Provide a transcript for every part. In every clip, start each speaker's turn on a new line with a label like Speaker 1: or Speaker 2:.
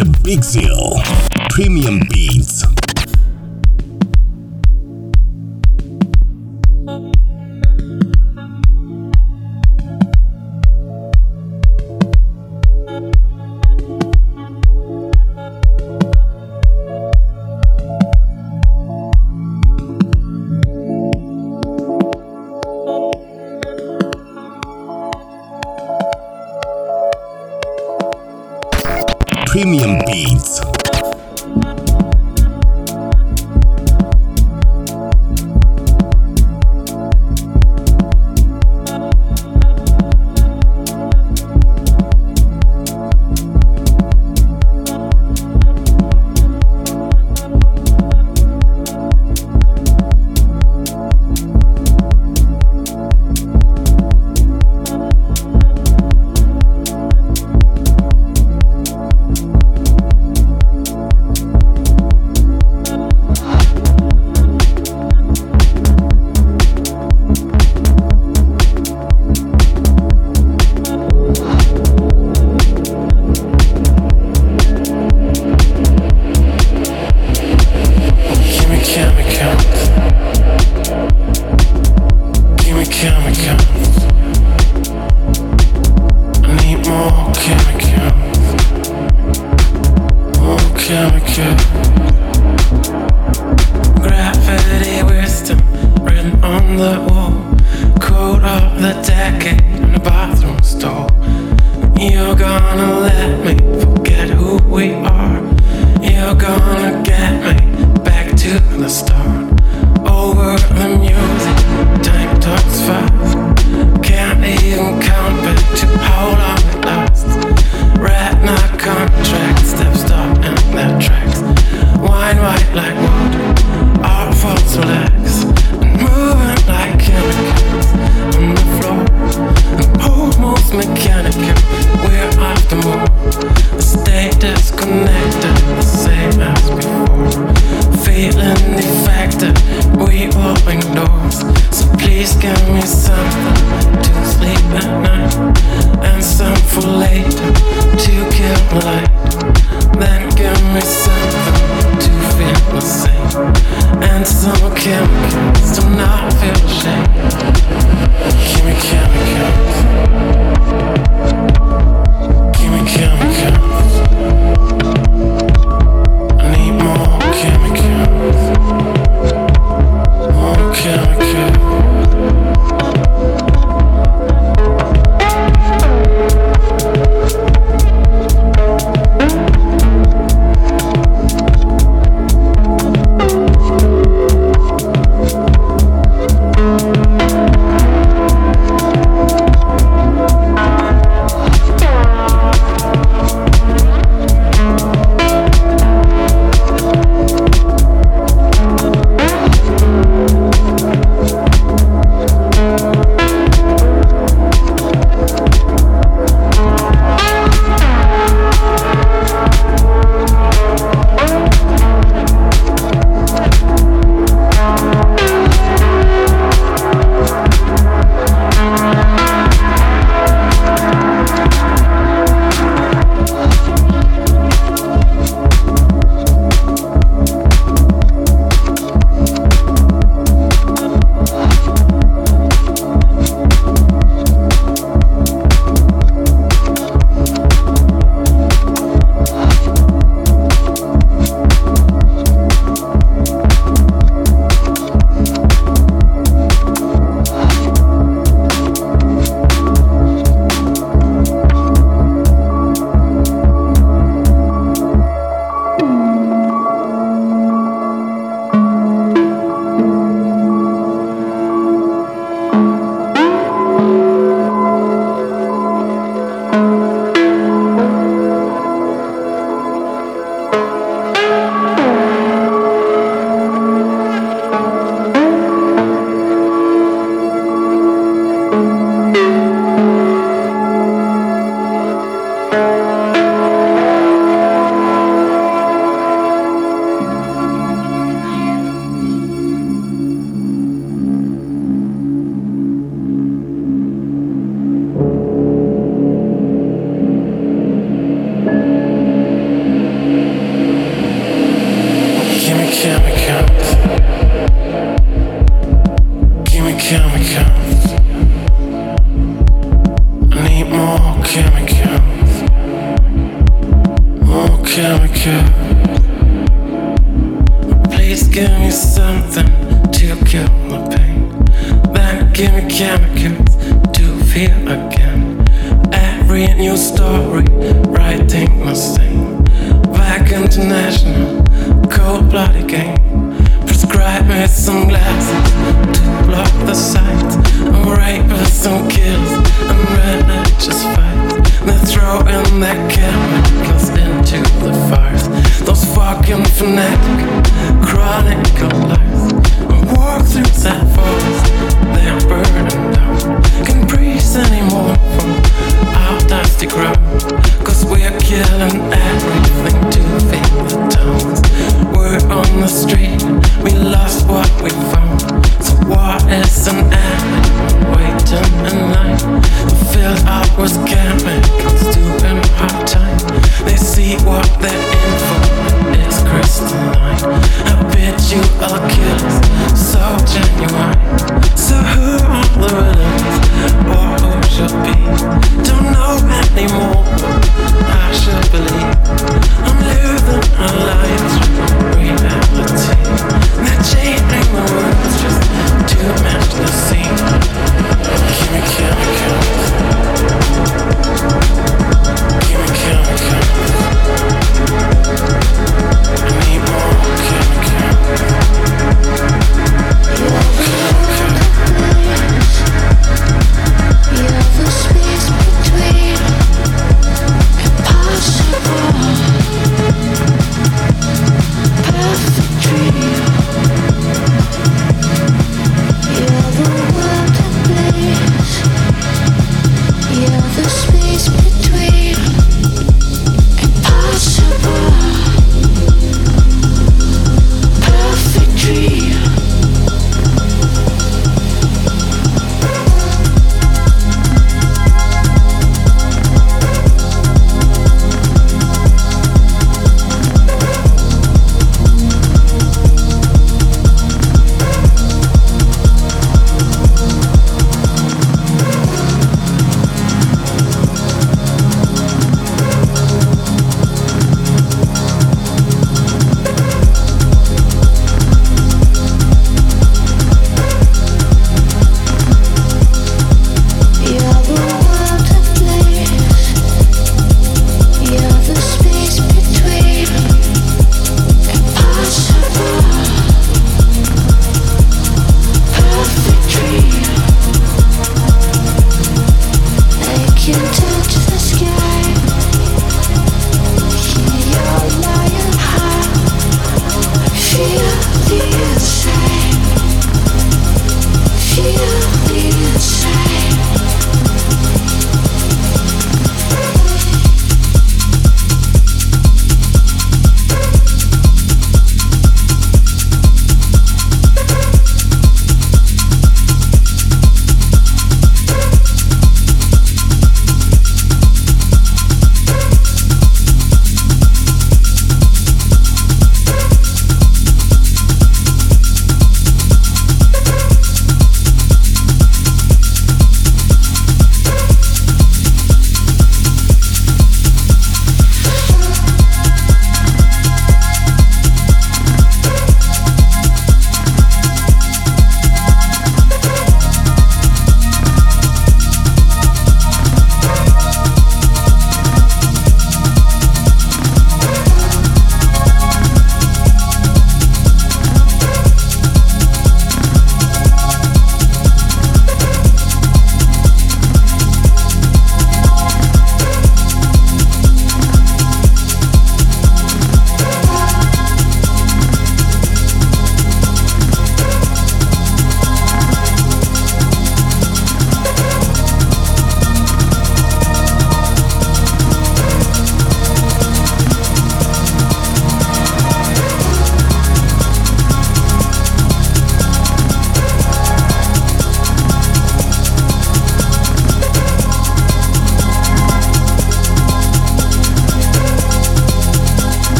Speaker 1: to Big Seal Premium Beats.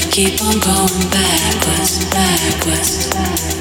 Speaker 2: Keep on going backwards, backwards.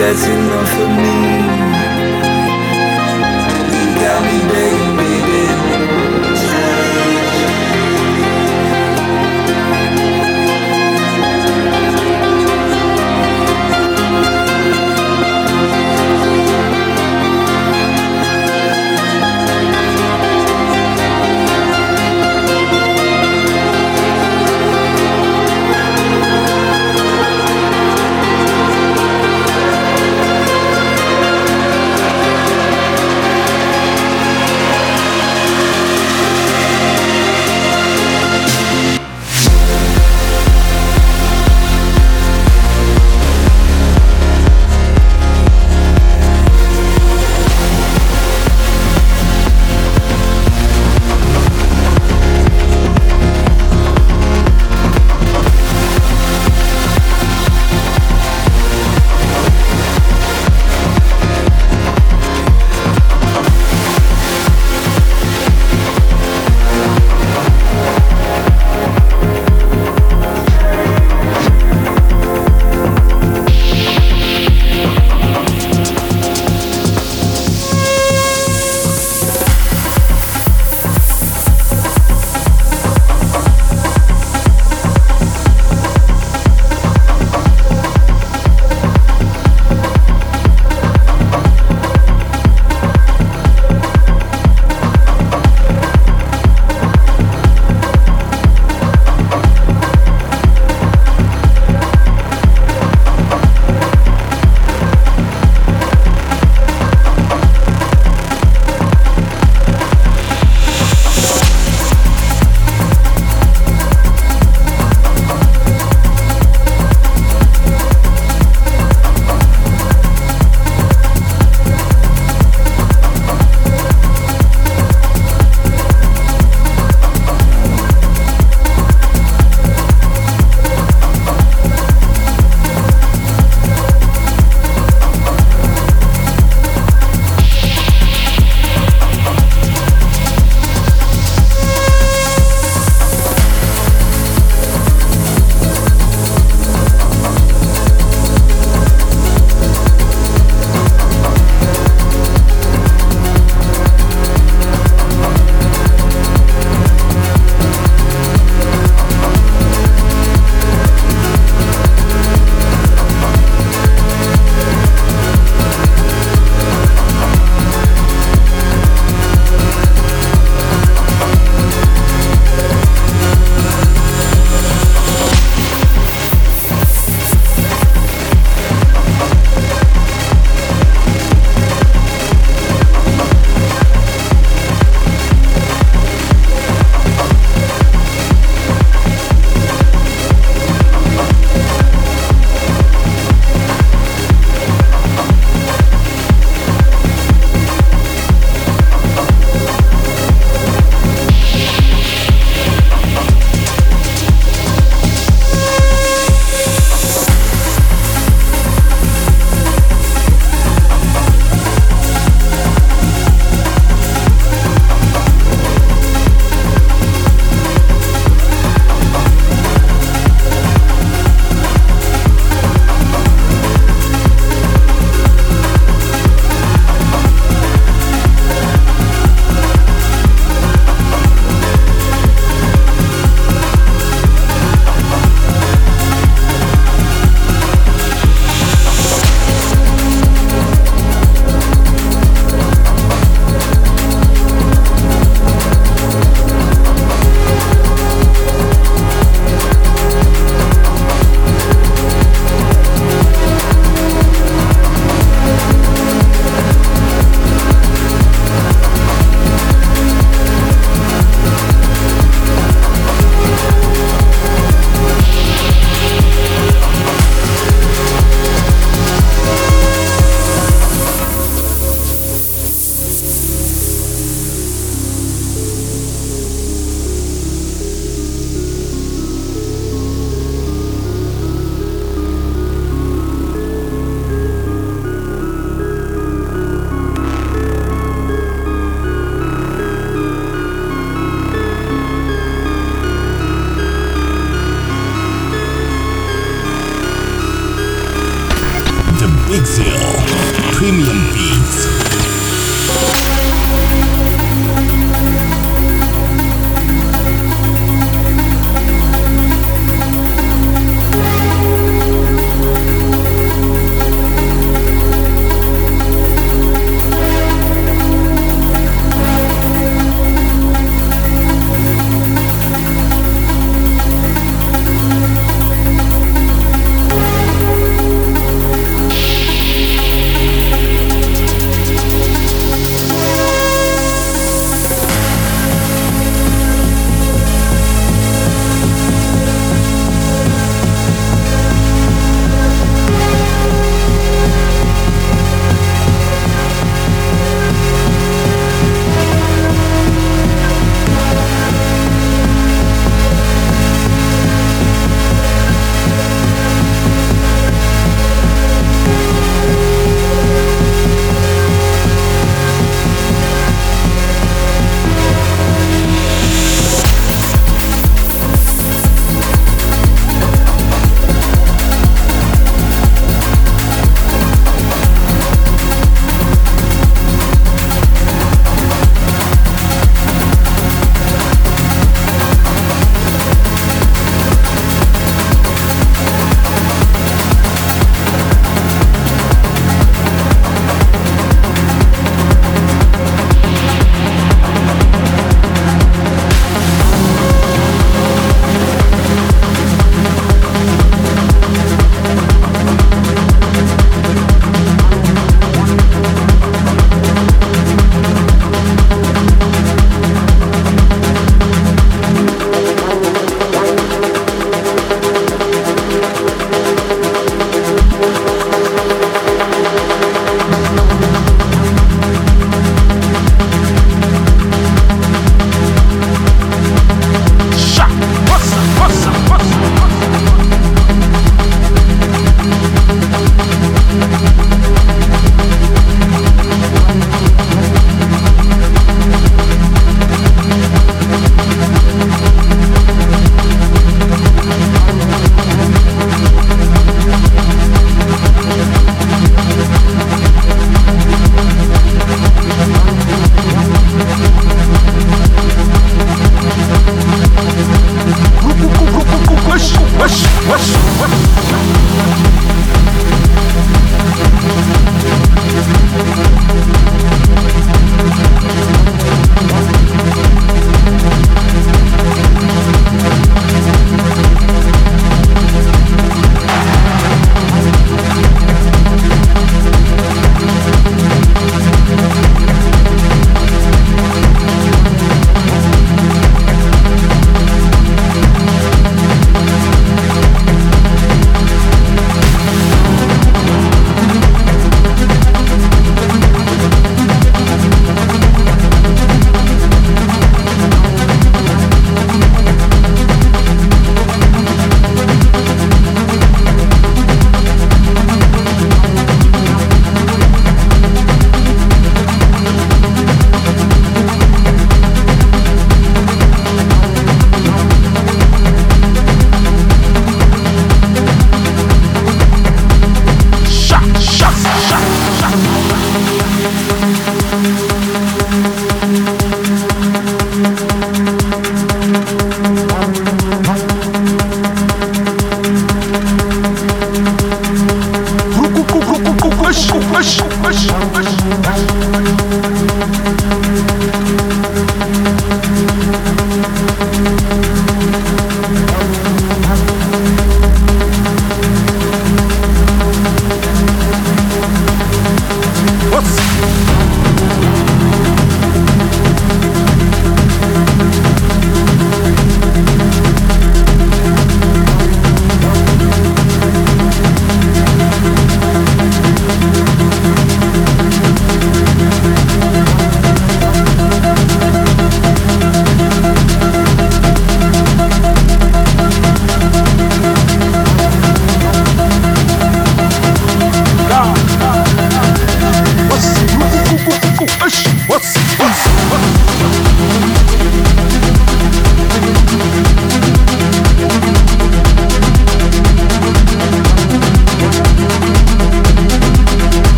Speaker 3: that's enough for me. You got me baby.